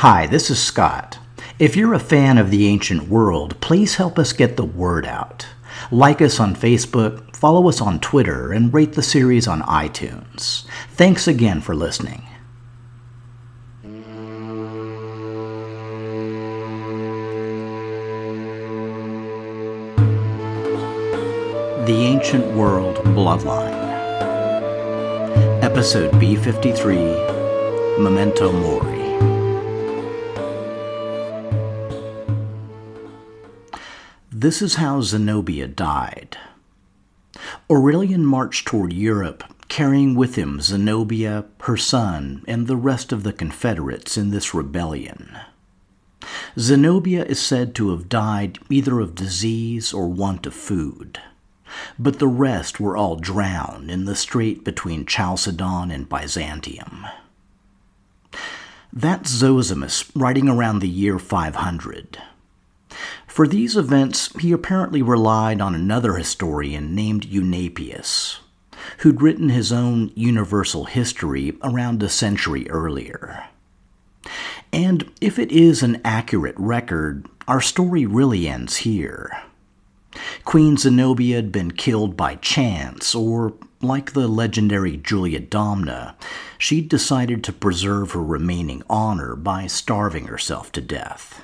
Hi, this is Scott. If you're a fan of the ancient world, please help us get the word out. Like us on Facebook, follow us on Twitter, and rate the series on iTunes. Thanks again for listening. The Ancient World Bloodline. Episode B53 Memento Mori. This is how Zenobia died. Aurelian marched toward Europe, carrying with him Zenobia, her son, and the rest of the Confederates in this rebellion. Zenobia is said to have died either of disease or want of food, but the rest were all drowned in the strait between Chalcedon and Byzantium. That's Zosimus writing around the year 500. For these events, he apparently relied on another historian named Eunapius, who'd written his own universal history around a century earlier. And if it is an accurate record, our story really ends here. Queen Zenobia had been killed by chance, or like the legendary Julia Domna, she'd decided to preserve her remaining honor by starving herself to death.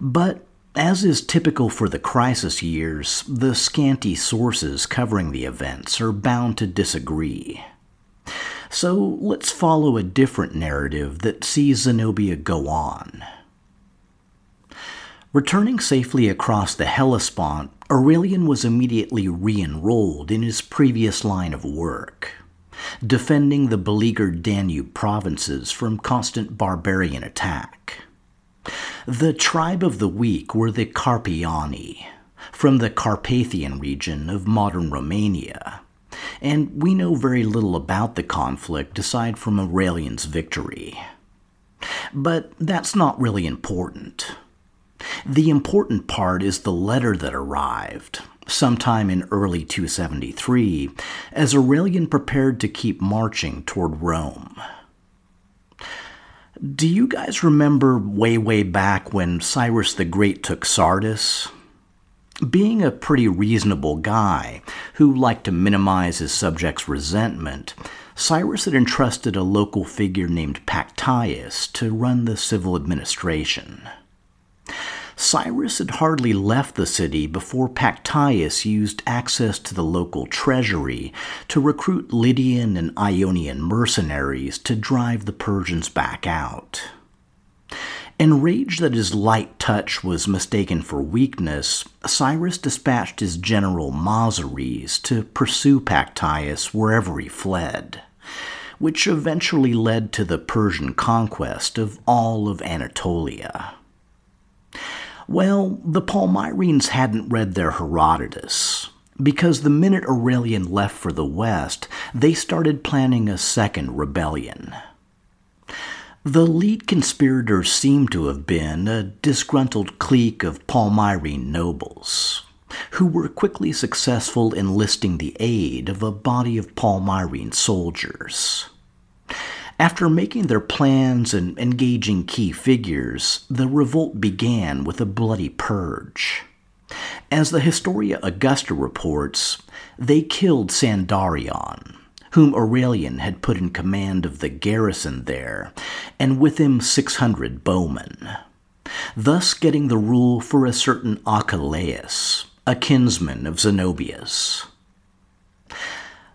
But as is typical for the crisis years, the scanty sources covering the events are bound to disagree. So let's follow a different narrative that sees Zenobia go on. Returning safely across the Hellespont, Aurelian was immediately re enrolled in his previous line of work, defending the beleaguered Danube provinces from constant barbarian attack. The tribe of the week were the Carpiani, from the Carpathian region of modern Romania, and we know very little about the conflict aside from Aurelian's victory. But that's not really important. The important part is the letter that arrived, sometime in early 273, as Aurelian prepared to keep marching toward Rome. Do you guys remember way, way back when Cyrus the Great took Sardis? Being a pretty reasonable guy who liked to minimize his subjects' resentment, Cyrus had entrusted a local figure named Pactyus to run the civil administration. Cyrus had hardly left the city before Pactyus used access to the local treasury to recruit Lydian and Ionian mercenaries to drive the Persians back out. Enraged that his light touch was mistaken for weakness, Cyrus dispatched his general Mazares to pursue Pactyus wherever he fled, which eventually led to the Persian conquest of all of Anatolia. Well, the Palmyrene hadn't read their Herodotus, because the minute Aurelian left for the west, they started planning a second rebellion. The lead conspirators seem to have been a disgruntled clique of Palmyrene nobles, who were quickly successful in enlisting the aid of a body of Palmyrene soldiers. After making their plans and engaging key figures, the revolt began with a bloody purge. As the Historia Augusta reports, they killed Sandarion, whom Aurelian had put in command of the garrison there, and with him 600 bowmen, thus getting the rule for a certain Archelaus, a kinsman of Zenobia's.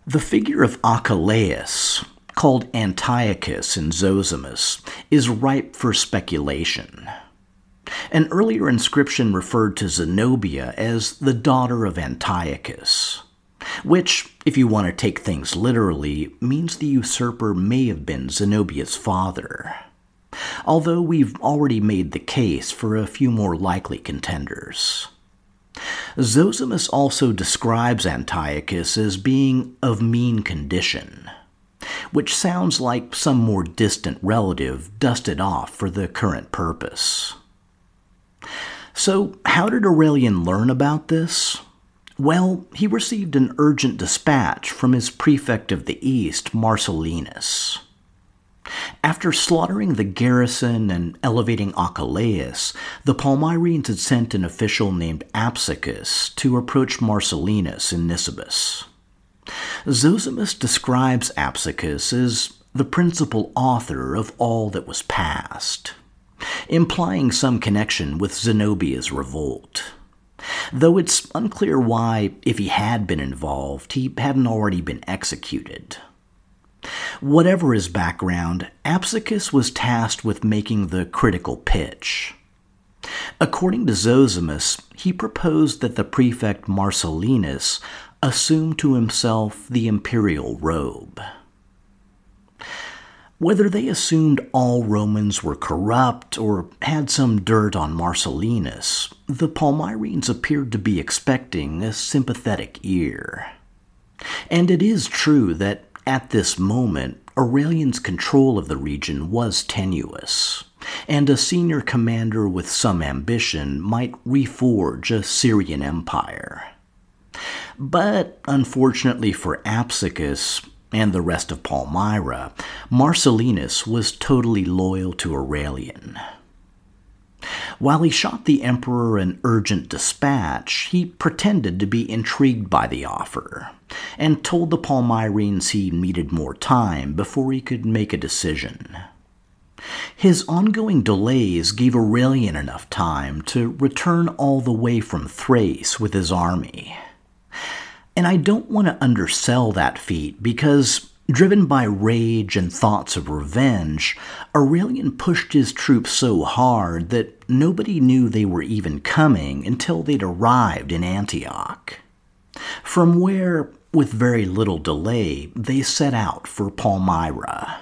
The figure of Archelaus, called Antiochus in Zosimus, is ripe for speculation. An earlier inscription referred to Zenobia as the daughter of Antiochus, which, if you want to take things literally, means the usurper may have been Zenobia's father. Although we've already made the case for a few more likely contenders. Zosimus also describes Antiochus as being of mean condition, which sounds like some more distant relative dusted off for the current purpose. So, how did Aurelian learn about this? Well, he received an urgent dispatch from his prefect of the East, Marcellinus. After slaughtering the garrison and elevating Archelaus, the Palmyrene had sent an official named Apsicus to approach Marcellinus in Nisibis. Zosimus describes Apsicus as the principal author of all that was past, implying some connection with Zenobia's revolt. Though it's unclear why, if he had been involved, he hadn't already been executed. Whatever his background, Apsicus was tasked with making the critical pitch. According to Zosimus, he proposed that the prefect Marcellinus assume to himself the imperial robe. Whether they assumed all Romans were corrupt or had some dirt on Marcellinus, the Palmyrenes appeared to be expecting a sympathetic ear. And it is true that at this moment, Aurelian's control of the region was tenuous, and a senior commander with some ambition might reforge a Syrian empire. But unfortunately for Apsicus and the rest of Palmyra, Marcellinus was totally loyal to Aurelian. While he shot the emperor an urgent dispatch, he pretended to be intrigued by the offer and told the Palmyrenes he needed more time before he could make a decision. His ongoing delays gave Aurelian enough time to return all the way from Thrace with his army. And I don't want to undersell that feat because, driven by rage and thoughts of revenge, Aurelian pushed his troops so hard that nobody knew they were even coming until they'd arrived in Antioch. From where, with very little delay, they set out for Palmyra.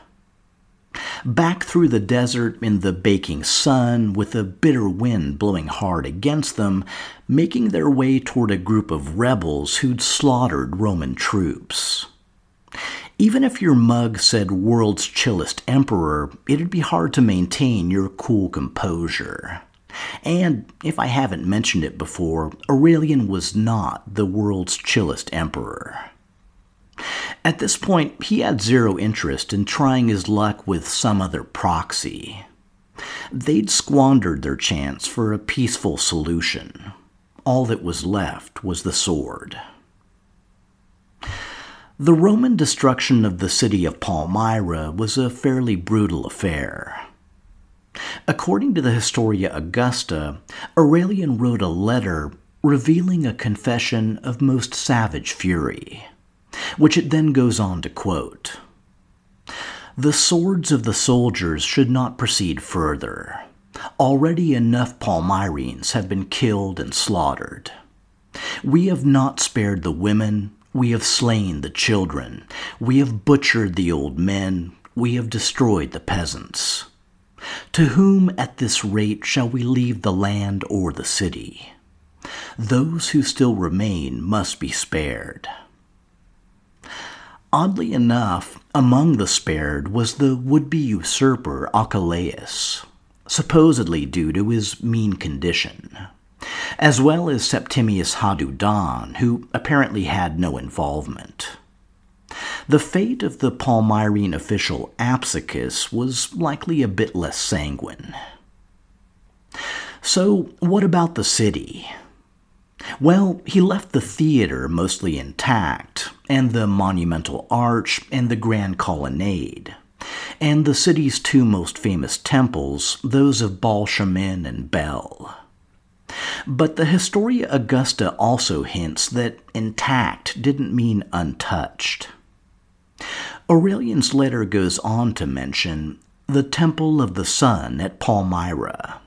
Back through the desert in the baking sun, with a bitter wind blowing hard against them, making their way toward a group of rebels who'd slaughtered Roman troops. Even if your mug said world's chillest emperor, it'd be hard to maintain your cool composure. And if I haven't mentioned it before, Aurelian was not the world's chillest emperor. At this point, he had zero interest in trying his luck with some other proxy. They'd squandered their chance for a peaceful solution. All that was left was the sword. The Roman destruction of the city of Palmyra was a fairly brutal affair. According to the Historia Augusta, Aurelian wrote a letter revealing a confession of most savage fury which it then goes on to quote The swords of the soldiers should not proceed further. Already enough Palmyrenes have been killed and slaughtered. We have not spared the women, we have slain the children, we have butchered the old men, we have destroyed the peasants. To whom at this rate shall we leave the land or the city? Those who still remain must be spared. Oddly enough, among the spared was the would be usurper Archelaus, supposedly due to his mean condition, as well as Septimius Haddudan, who apparently had no involvement. The fate of the Palmyrene official Apsicus was likely a bit less sanguine. So, what about the city? Well, he left the theater mostly intact, and the monumental arch and the grand colonnade, and the city's two most famous temples, those of Baal Shamin and Bel. But the Historia Augusta also hints that intact didn't mean untouched. Aurelian's letter goes on to mention the Temple of the Sun at Palmyra,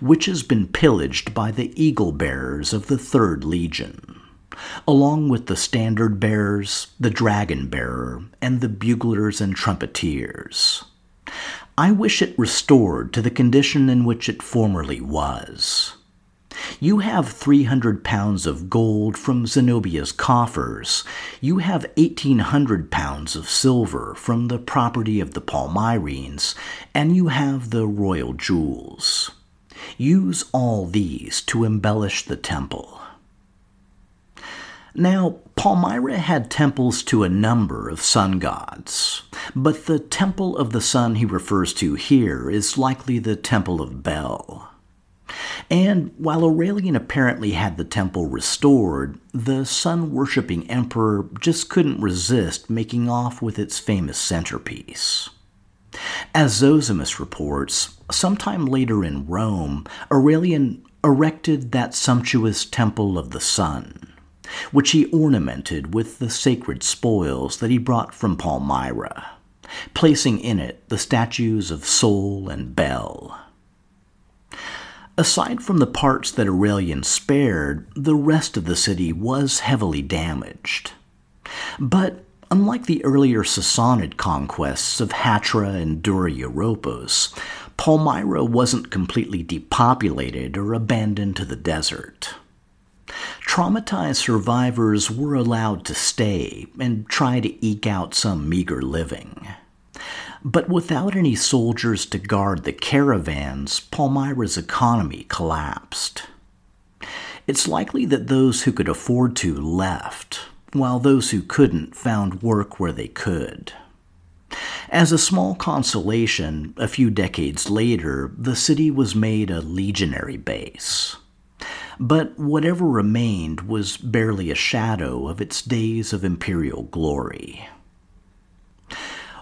which has been pillaged by the eagle bearers of the Third Legion, along with the standard bearers, the dragon bearer, and the buglers and trumpeters. I wish it restored to the condition in which it formerly was. You have 300 pounds of gold from Zenobia's coffers. You have 1,800 pounds of silver from the property of the Palmyrenes, and you have the royal jewels. Use all these to embellish the temple. Now, Palmyra had temples to a number of sun gods, but the temple of the sun he refers to here is likely the temple of Bel. And while Aurelian apparently had the temple restored, the sun worshipping emperor just couldn't resist making off with its famous centerpiece. As Zosimus reports, sometime later in Rome, Aurelian erected that sumptuous temple of the sun, which he ornamented with the sacred spoils that he brought from Palmyra, placing in it the statues of Sol and Bel. Aside from the parts that Aurelian spared, the rest of the city was heavily damaged. But unlike the earlier Sassanid conquests of Hatra and Dura Europos, Palmyra wasn't completely depopulated or abandoned to the desert. Traumatized survivors were allowed to stay and try to eke out some meager living. But without any soldiers to guard the caravans, Palmyra's economy collapsed. It's likely that those who could afford to left, while those who couldn't found work where they could. As a small consolation, a few decades later, the city was made a legionary base. But whatever remained was barely a shadow of its days of imperial glory.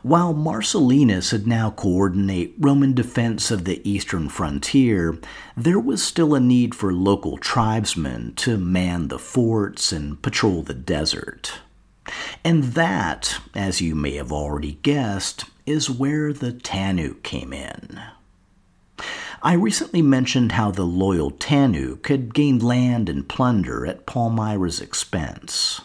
While Marcellinus had now coordinate Roman defense of the eastern frontier, there was still a need for local tribesmen to man the forts and patrol the desert. And that, as you may have already guessed, is where the Tanukh came in. I recently mentioned how the loyal Tanukh had gained land and plunder at Palmyra's expense.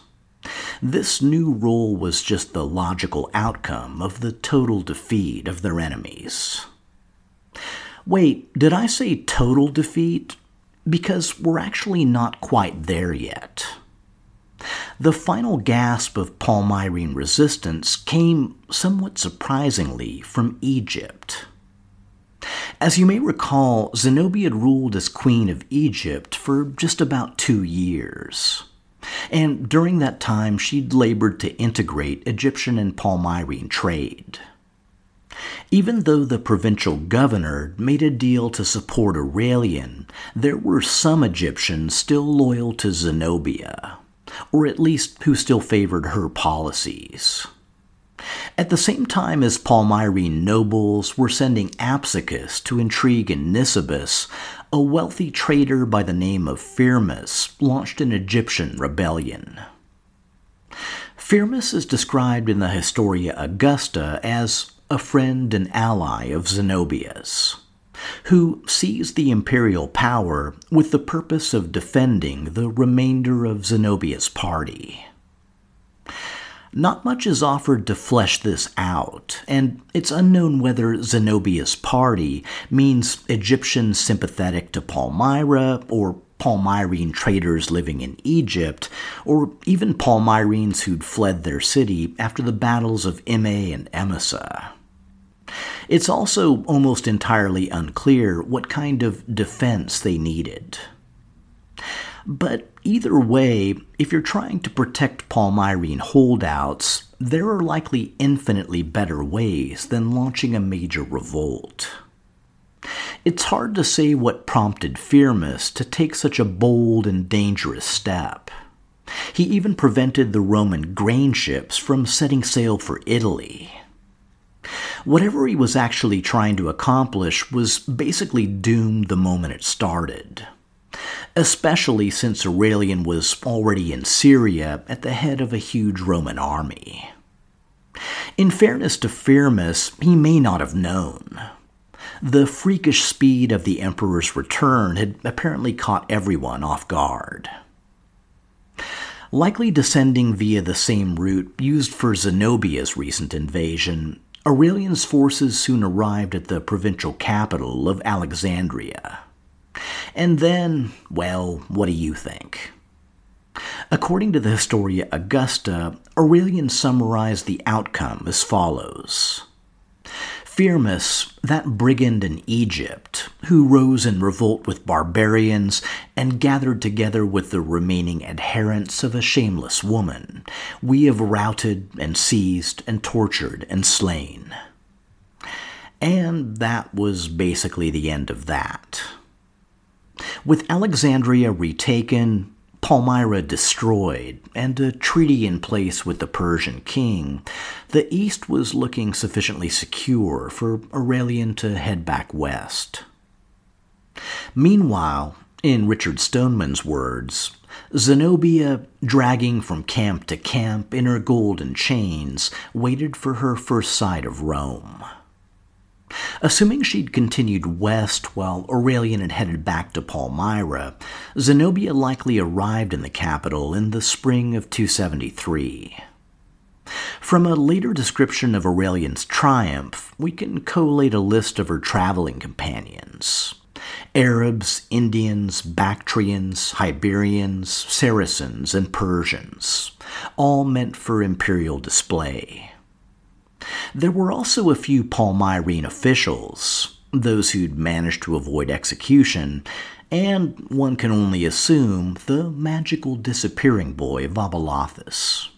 This new role was just the logical outcome of the total defeat of their enemies. Wait, did I say total defeat? Because we're actually not quite there yet. The final gasp of Palmyrene resistance came, somewhat surprisingly, from Egypt. As you may recall, Zenobia ruled as Queen of Egypt for just about two years. And during that time, she'd labored to integrate Egyptian and Palmyrene trade. Even though the provincial governor made a deal to support Aurelian, there were some Egyptians still loyal to Zenobia, or at least who still favored her policies. At the same time as Palmyrene nobles were sending Apsicus to intrigue in Nisibis, a wealthy trader by the name of Firmus launched an Egyptian rebellion. Firmus is described in the Historia Augusta as a friend and ally of Zenobia's, who seized the imperial power with the purpose of defending the remainder of Zenobia's party. Not much is offered to flesh this out, and it's unknown whether Zenobia's party means Egyptians sympathetic to Palmyra or Palmyrene traders living in Egypt, or even Palmyrenes who'd fled their city after the battles of Immae and Emesa. It's also almost entirely unclear what kind of defense they needed. But either way, if you're trying to protect Palmyrene holdouts, there are likely infinitely better ways than launching a major revolt. It's hard to say what prompted Firmus to take such a bold and dangerous step. He even prevented the Roman grain ships from setting sail for Italy. Whatever he was actually trying to accomplish was basically doomed the moment it started, especially since Aurelian was already in Syria at the head of a huge Roman army. In fairness to Firmus, he may not have known. The freakish speed of the Emperor's return had apparently caught everyone off guard. Likely descending via the same route used for Zenobia's recent invasion, Aurelian's forces soon arrived at the provincial capital of Alexandria. And then, well, what do you think? According to the Historia Augusta, Aurelian summarized the outcome as follows Firmus, that brigand in Egypt, who rose in revolt with barbarians and gathered together with the remaining adherents of a shameless woman, we have routed and seized and tortured and slain. And that was basically the end of that. With Alexandria retaken, Palmyra destroyed, and a treaty in place with the Persian king, the east was looking sufficiently secure for Aurelian to head back west. Meanwhile, in Richard Stoneman's words, Zenobia, dragging from camp to camp in her golden chains, waited for her first sight of Rome. Assuming she'd continued west while Aurelian had headed back to Palmyra, Zenobia likely arrived in the capital in the spring of 273. From a later description of Aurelian's triumph, we can collate a list of her traveling companions. Arabs, Indians, Bactrians, Iberians, Saracens, and Persians, all meant for imperial display. There were also a few Palmyrene officials, those who'd managed to avoid execution, and one can only assume the magical disappearing boy Vaballathus,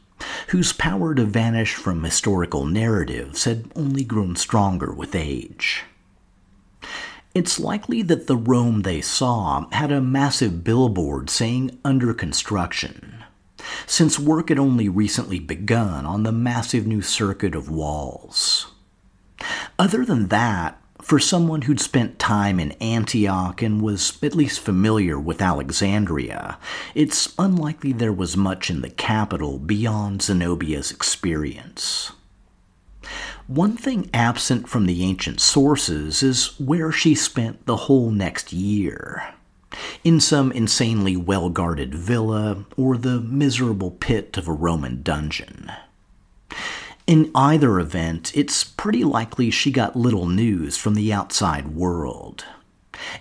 whose power to vanish from historical narratives had only grown stronger with age. It's likely that the Rome they saw had a massive billboard saying under construction since work had only recently begun on the massive new circuit of walls. Other than that, for someone who'd spent time in Antioch and was at least familiar with Alexandria, it's unlikely there was much in the capital beyond Zenobia's experience. One thing absent from the ancient sources is where she spent the whole next year in some insanely well guarded villa or the miserable pit of a Roman dungeon. In either event, it's pretty likely she got little news from the outside world.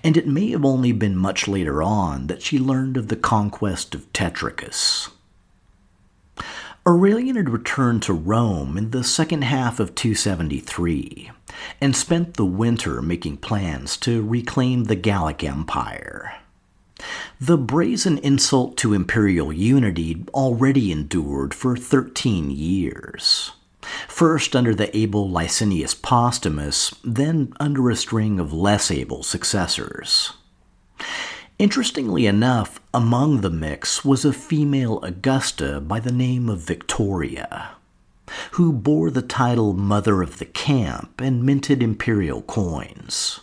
And it may have only been much later on that she learned of the conquest of Tetricus. Aurelian had returned to Rome in the second half of 273 and spent the winter making plans to reclaim the Gallic Empire. The brazen insult to imperial unity already endured for 13 years. First under the able Licinius Postumus, then under a string of less able successors. Interestingly enough, among the mix was a female Augusta by the name of Victoria, who bore the title Mother of the Camp and minted imperial coins.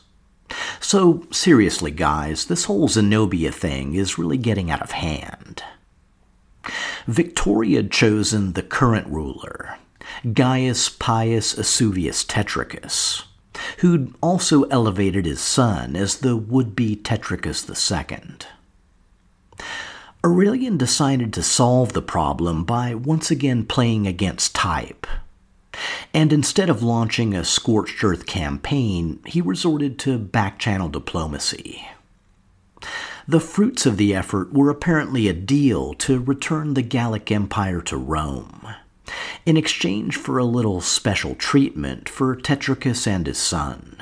So, seriously, guys, this whole Zenobia thing is really getting out of hand. Victoria had chosen the current ruler, Gaius Pius Esuvius Tetricus, who'd also elevated his son as the would be Tetricus II. Aurelian decided to solve the problem by once again playing against type and instead of launching a scorched earth campaign, he resorted to back-channel diplomacy. The fruits of the effort were apparently a deal to return the Gallic Empire to Rome, in exchange for a little special treatment for Tetricus and his son.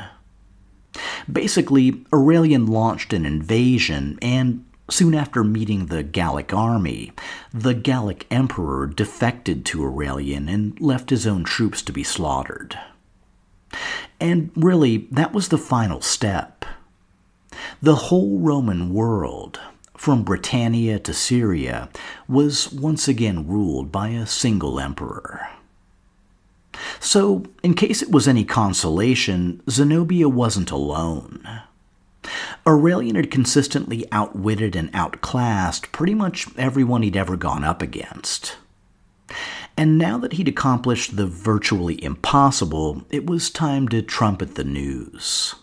Basically, Aurelian launched an invasion and Soon after meeting the Gallic army, the Gallic emperor defected to Aurelian and left his own troops to be slaughtered. And really, that was the final step. The whole Roman world, from Britannia to Syria, was once again ruled by a single emperor. So, in case it was any consolation, Zenobia wasn't alone. Aurelian had consistently outwitted and outclassed pretty much everyone he'd ever gone up against. And now that he'd accomplished the virtually impossible, it was time to trumpet the news.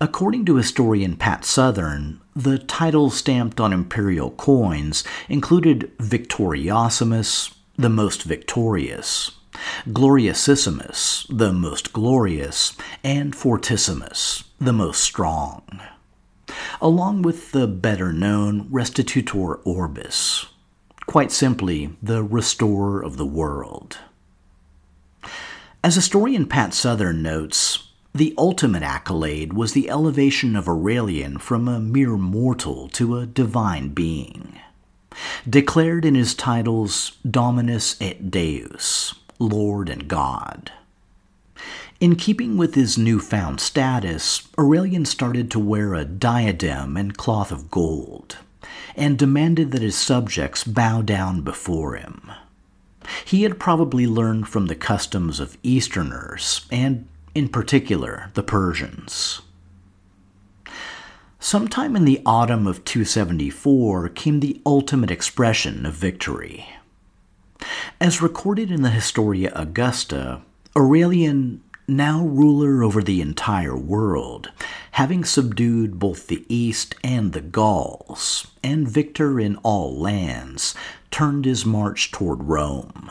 According to historian Pat Southern, the titles stamped on imperial coins included Victoriosimus, the most victorious, Gloriosissimus, the most glorious, and Fortissimus, the most strong, along with the better known Restitutor Orbis, quite simply, the restorer of the world. As historian Pat Southern notes, the ultimate accolade was the elevation of Aurelian from a mere mortal to a divine being. Declared in his titles Dominus et Deus, Lord and God. In keeping with his newfound status, Aurelian started to wear a diadem and cloth of gold, and demanded that his subjects bow down before him. He had probably learned from the customs of Easterners, and in particular the Persians. Sometime in the autumn of 274 came the ultimate expression of victory. As recorded in the Historia Augusta, Aurelian, now ruler over the entire world, having subdued both the East and the Gauls, and victor in all lands, turned his march toward Rome,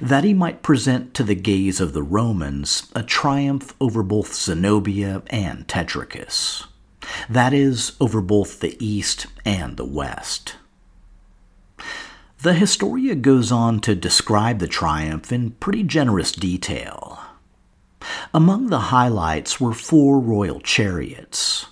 that he might present to the gaze of the Romans a triumph over both Zenobia and Tetricus, that is, over both the East and the West. The Historia goes on to describe the triumph in pretty generous detail. Among the highlights were four royal chariots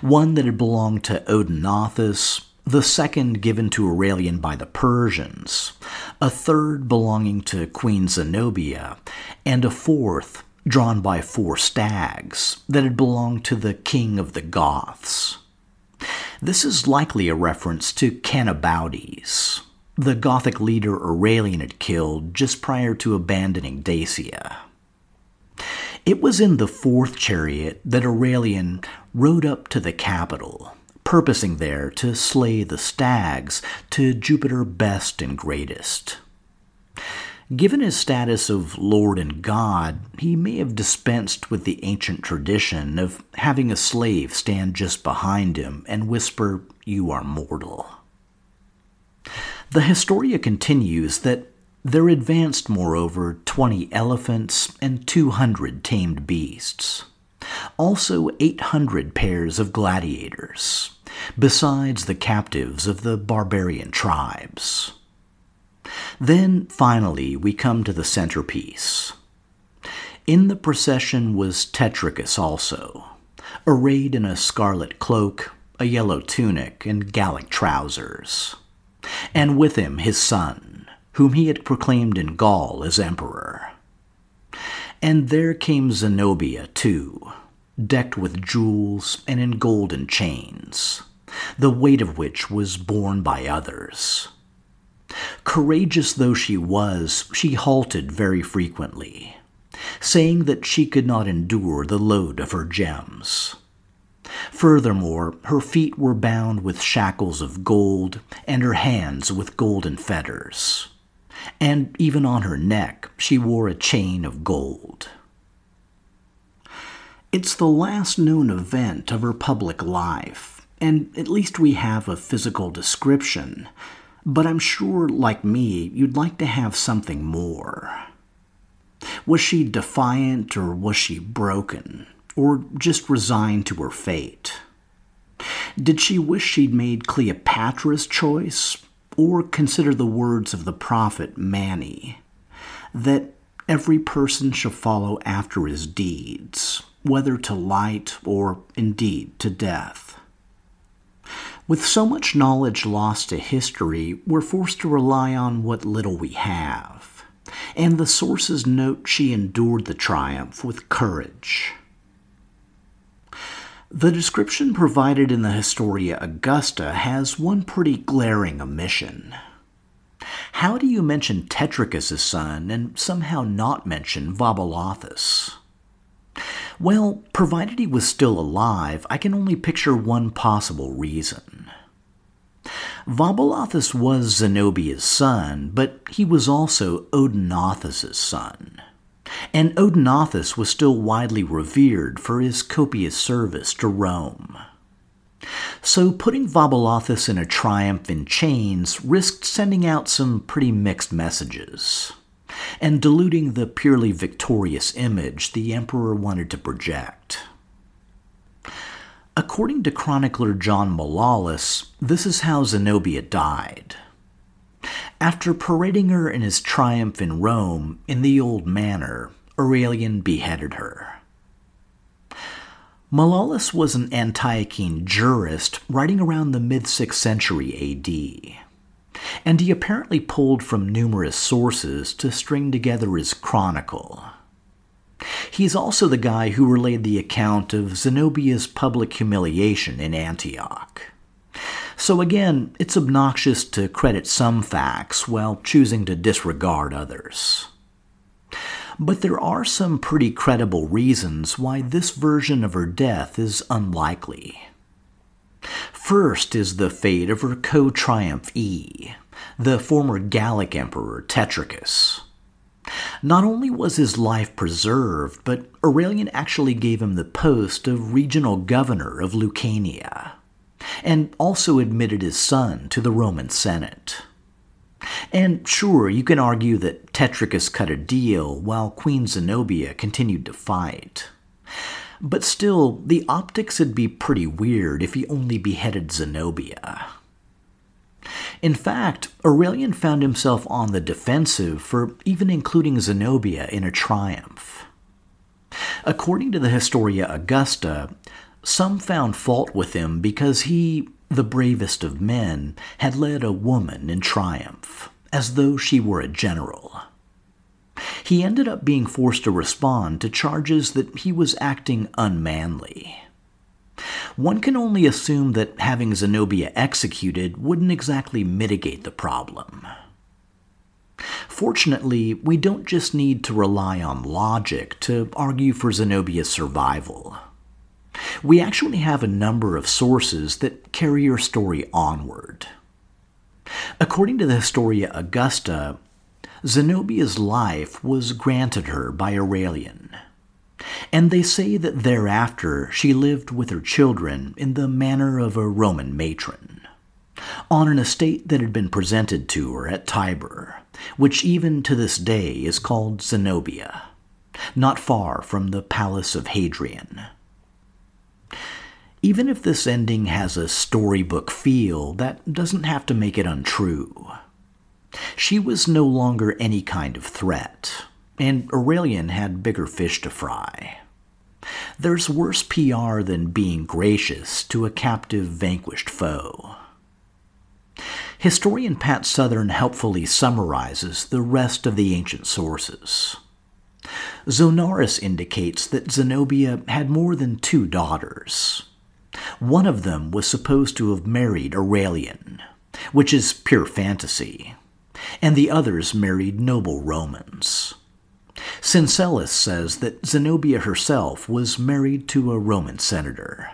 one that had belonged to Odenathus, the second given to Aurelian by the Persians, a third belonging to Queen Zenobia, and a fourth drawn by four stags that had belonged to the king of the Goths. This is likely a reference to Cannabaudes, the Gothic leader Aurelian had killed just prior to abandoning Dacia. It was in the fourth chariot that Aurelian rode up to the capital, purposing there to slay the stags to Jupiter best and greatest. Given his status of Lord and God, he may have dispensed with the ancient tradition of having a slave stand just behind him and whisper, You are mortal. The Historia continues that there advanced, moreover, twenty elephants and two hundred tamed beasts, also eight hundred pairs of gladiators, besides the captives of the barbarian tribes. Then, finally, we come to the centerpiece. In the procession was Tetricus also, arrayed in a scarlet cloak, a yellow tunic, and Gallic trousers and with him his son, whom he had proclaimed in Gaul as emperor. And there came Zenobia, too, decked with jewels and in golden chains, the weight of which was borne by others. Courageous though she was, she halted very frequently, saying that she could not endure the load of her gems. Furthermore, her feet were bound with shackles of gold, and her hands with golden fetters. And even on her neck, she wore a chain of gold. It's the last known event of her public life, and at least we have a physical description. But I'm sure, like me, you'd like to have something more. Was she defiant or was she broken? or just resigned to her fate? Did she wish she'd made Cleopatra's choice, or consider the words of the prophet Mani, that every person shall follow after his deeds, whether to light or indeed to death? With so much knowledge lost to history, we're forced to rely on what little we have. And the sources note she endured the triumph with courage. The description provided in the Historia Augusta has one pretty glaring omission. How do you mention Tetricus' son and somehow not mention Vaballathus? Well, provided he was still alive, I can only picture one possible reason. Vaballathus was Zenobia's son, but he was also Odenathus' son and Odenathus was still widely revered for his copious service to Rome. So putting Vaballathus in a triumph in chains risked sending out some pretty mixed messages, and diluting the purely victorious image the emperor wanted to project. According to chronicler John Malalas, this is how Zenobia died. After parading her in his triumph in Rome in the old manner, Aurelian beheaded her. Malalas was an Antiochene jurist writing around the mid 6th century AD, and he apparently pulled from numerous sources to string together his chronicle. He's also the guy who relayed the account of Zenobia's public humiliation in Antioch. So again, it's obnoxious to credit some facts while choosing to disregard others. But there are some pretty credible reasons why this version of her death is unlikely. First is the fate of her co triumphee, the former Gallic emperor Tetricus. Not only was his life preserved, but Aurelian actually gave him the post of regional governor of Lucania and also admitted his son to the Roman Senate. And sure, you can argue that Tetricus cut a deal while Queen Zenobia continued to fight. But still, the optics would be pretty weird if he only beheaded Zenobia. In fact, Aurelian found himself on the defensive for even including Zenobia in a triumph. According to the Historia Augusta, some found fault with him because he, the bravest of men, had led a woman in triumph, as though she were a general. He ended up being forced to respond to charges that he was acting unmanly. One can only assume that having Zenobia executed wouldn't exactly mitigate the problem. Fortunately, we don't just need to rely on logic to argue for Zenobia's survival. We actually have a number of sources that carry your story onward. According to the Historia Augusta, Zenobia's life was granted her by Aurelian, and they say that thereafter she lived with her children in the manner of a Roman matron, on an estate that had been presented to her at Tibur, which even to this day is called Zenobia, not far from the palace of Hadrian. Even if this ending has a storybook feel, that doesn't have to make it untrue. She was no longer any kind of threat, and Aurelian had bigger fish to fry. There's worse PR than being gracious to a captive, vanquished foe. Historian Pat Southern helpfully summarizes the rest of the ancient sources. Zonaras indicates that Zenobia had more than two daughters, one of them was supposed to have married Aurelian, which is pure fantasy, and the others married noble Romans. Syncellus says that Zenobia herself was married to a Roman senator.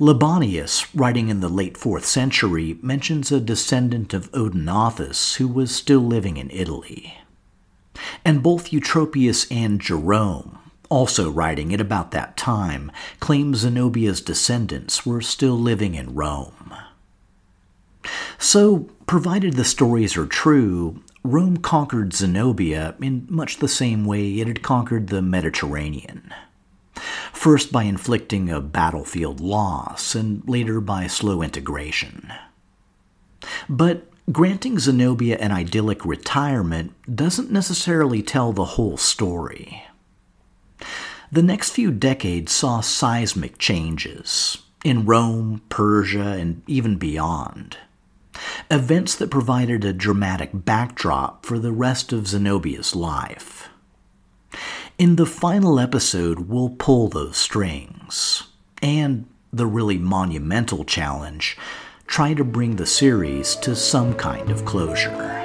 Libanius, writing in the late 4th century, mentions a descendant of Odenathus who was still living in Italy. And both Eutropius and Jerome also writing at about that time, claim Zenobia's descendants were still living in Rome. So, provided the stories are true, Rome conquered Zenobia in much the same way it had conquered the Mediterranean. First by inflicting a battlefield loss, and later by slow integration. But granting Zenobia an idyllic retirement doesn't necessarily tell the whole story. The next few decades saw seismic changes in Rome, Persia, and even beyond. Events that provided a dramatic backdrop for the rest of Zenobia's life. In the final episode, we'll pull those strings. and the really monumental challenge try to bring the series to some kind of closure.